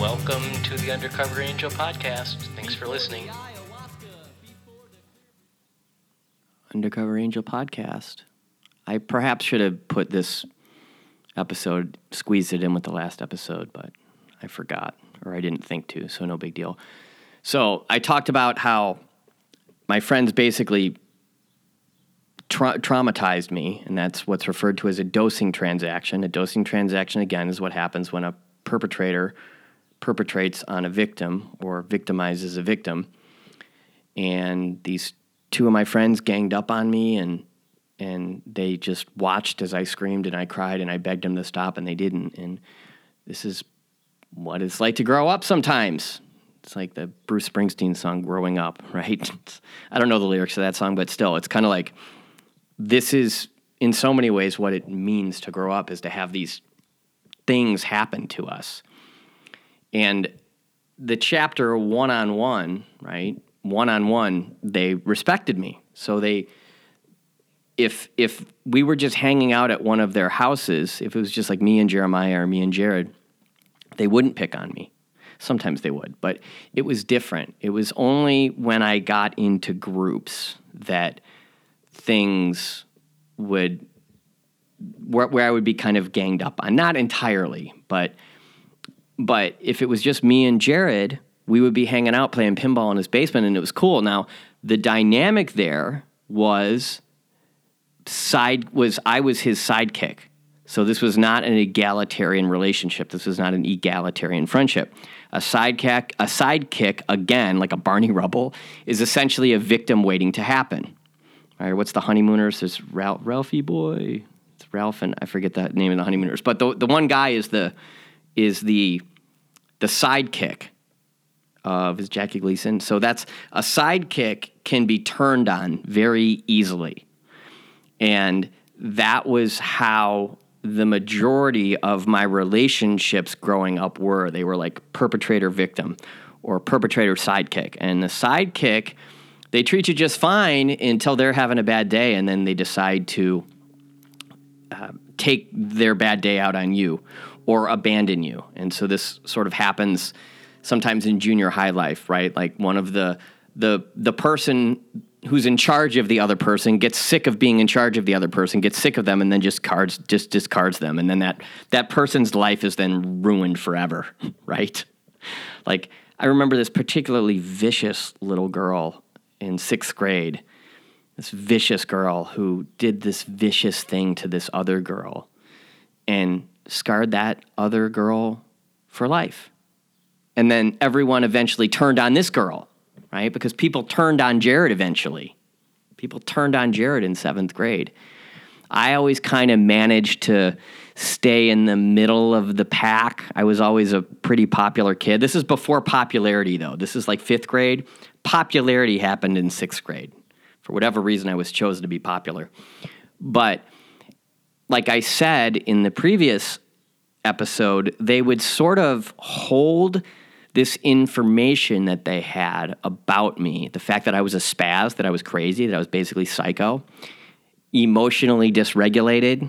Welcome to the Undercover Angel podcast. Thanks for listening. Undercover Angel podcast. I perhaps should have put this episode, squeezed it in with the last episode, but I forgot or I didn't think to, so no big deal. So I talked about how my friends basically tra- traumatized me, and that's what's referred to as a dosing transaction. A dosing transaction, again, is what happens when a perpetrator perpetrates on a victim or victimizes a victim. And these two of my friends ganged up on me and and they just watched as I screamed and I cried and I begged them to stop and they didn't. And this is what it's like to grow up sometimes. It's like the Bruce Springsteen song "Growing Up," right? I don't know the lyrics of that song, but still, it's kind of like this is in so many ways what it means to grow up is to have these things happen to us. And the chapter one on one, right? One on one, they respected me. So they if if we were just hanging out at one of their houses, if it was just like me and Jeremiah or me and Jared, they wouldn't pick on me. Sometimes they would, but it was different. It was only when I got into groups that things would where, where I would be kind of ganged up on. Not entirely, but but if it was just me and Jared, we would be hanging out playing pinball in his basement and it was cool. Now, the dynamic there was side was I was his sidekick. So this was not an egalitarian relationship. This was not an egalitarian friendship. A sidekick, a sidekick again, like a Barney Rubble, is essentially a victim waiting to happen. All right, what's the honeymooners? There's Ralph, Ralphie boy. It's Ralph and I forget the name of the honeymooners. But the the one guy is the is the the sidekick of is Jackie Gleason. So that's a sidekick can be turned on very easily. And that was how the majority of my relationships growing up were. They were like perpetrator victim or perpetrator sidekick. And the sidekick, they treat you just fine until they're having a bad day and then they decide to uh, take their bad day out on you or abandon you. And so this sort of happens sometimes in junior high life, right? Like one of the the the person who's in charge of the other person gets sick of being in charge of the other person, gets sick of them, and then just cards just discards them, and then that that person's life is then ruined forever, right? Like I remember this particularly vicious little girl in sixth grade, this vicious girl who did this vicious thing to this other girl, and scarred that other girl for life. And then everyone eventually turned on this girl right? Because people turned on Jared eventually. People turned on Jared in seventh grade. I always kind of managed to stay in the middle of the pack. I was always a pretty popular kid. This is before popularity, though. This is like fifth grade. Popularity happened in sixth grade. For whatever reason, I was chosen to be popular. But like I said in the previous episode, they would sort of hold this information that they had about me, the fact that I was a spaz, that I was crazy, that I was basically psycho, emotionally dysregulated,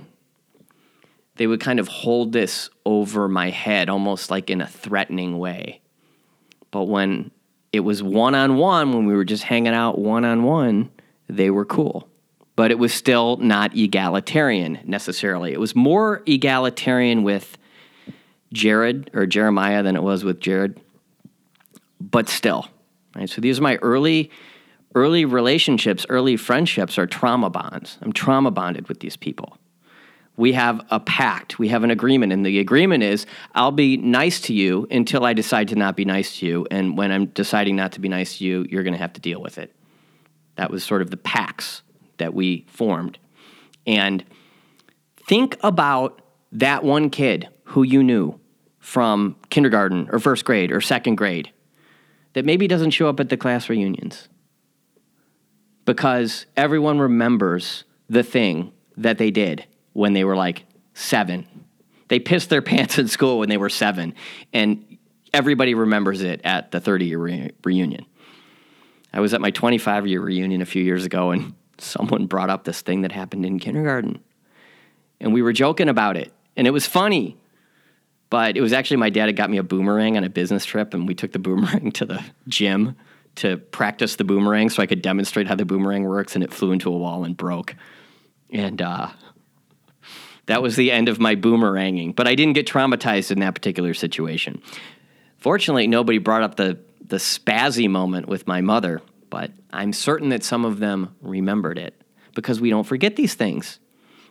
they would kind of hold this over my head almost like in a threatening way. But when it was one on one, when we were just hanging out one on one, they were cool. But it was still not egalitarian necessarily. It was more egalitarian with Jared or Jeremiah than it was with Jared but still, right? So these are my early early relationships, early friendships are trauma bonds. I'm trauma bonded with these people. We have a pact, we have an agreement, and the agreement is I'll be nice to you until I decide to not be nice to you. And when I'm deciding not to be nice to you, you're going to have to deal with it. That was sort of the pacts that we formed. And think about that one kid who you knew from kindergarten or first grade or second grade that maybe doesn't show up at the class reunions because everyone remembers the thing that they did when they were like seven. They pissed their pants in school when they were seven, and everybody remembers it at the 30 year re- reunion. I was at my 25 year reunion a few years ago, and someone brought up this thing that happened in kindergarten. And we were joking about it, and it was funny. But it was actually my dad had got me a boomerang on a business trip, and we took the boomerang to the gym to practice the boomerang so I could demonstrate how the boomerang works, and it flew into a wall and broke. And uh, that was the end of my boomeranging. But I didn't get traumatized in that particular situation. Fortunately, nobody brought up the, the spazzy moment with my mother, but I'm certain that some of them remembered it because we don't forget these things.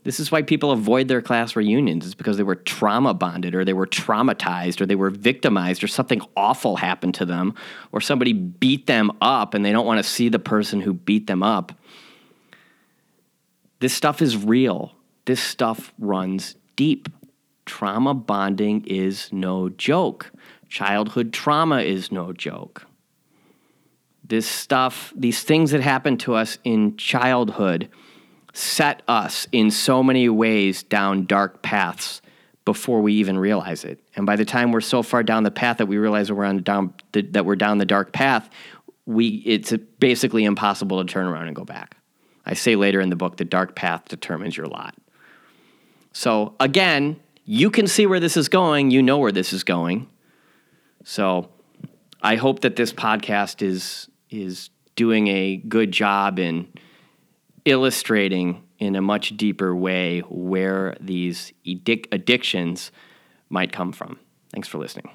This is why people avoid their class reunions. It's because they were trauma bonded or they were traumatized or they were victimized or something awful happened to them or somebody beat them up and they don't want to see the person who beat them up. This stuff is real. This stuff runs deep. Trauma bonding is no joke. Childhood trauma is no joke. This stuff, these things that happen to us in childhood, set us in so many ways down dark paths before we even realize it. And by the time we're so far down the path that we realize we're on down that we're down the dark path, we it's basically impossible to turn around and go back. I say later in the book the dark path determines your lot. So again, you can see where this is going, you know where this is going. So I hope that this podcast is is doing a good job in illustrating in a much deeper way where these addictions might come from. Thanks for listening.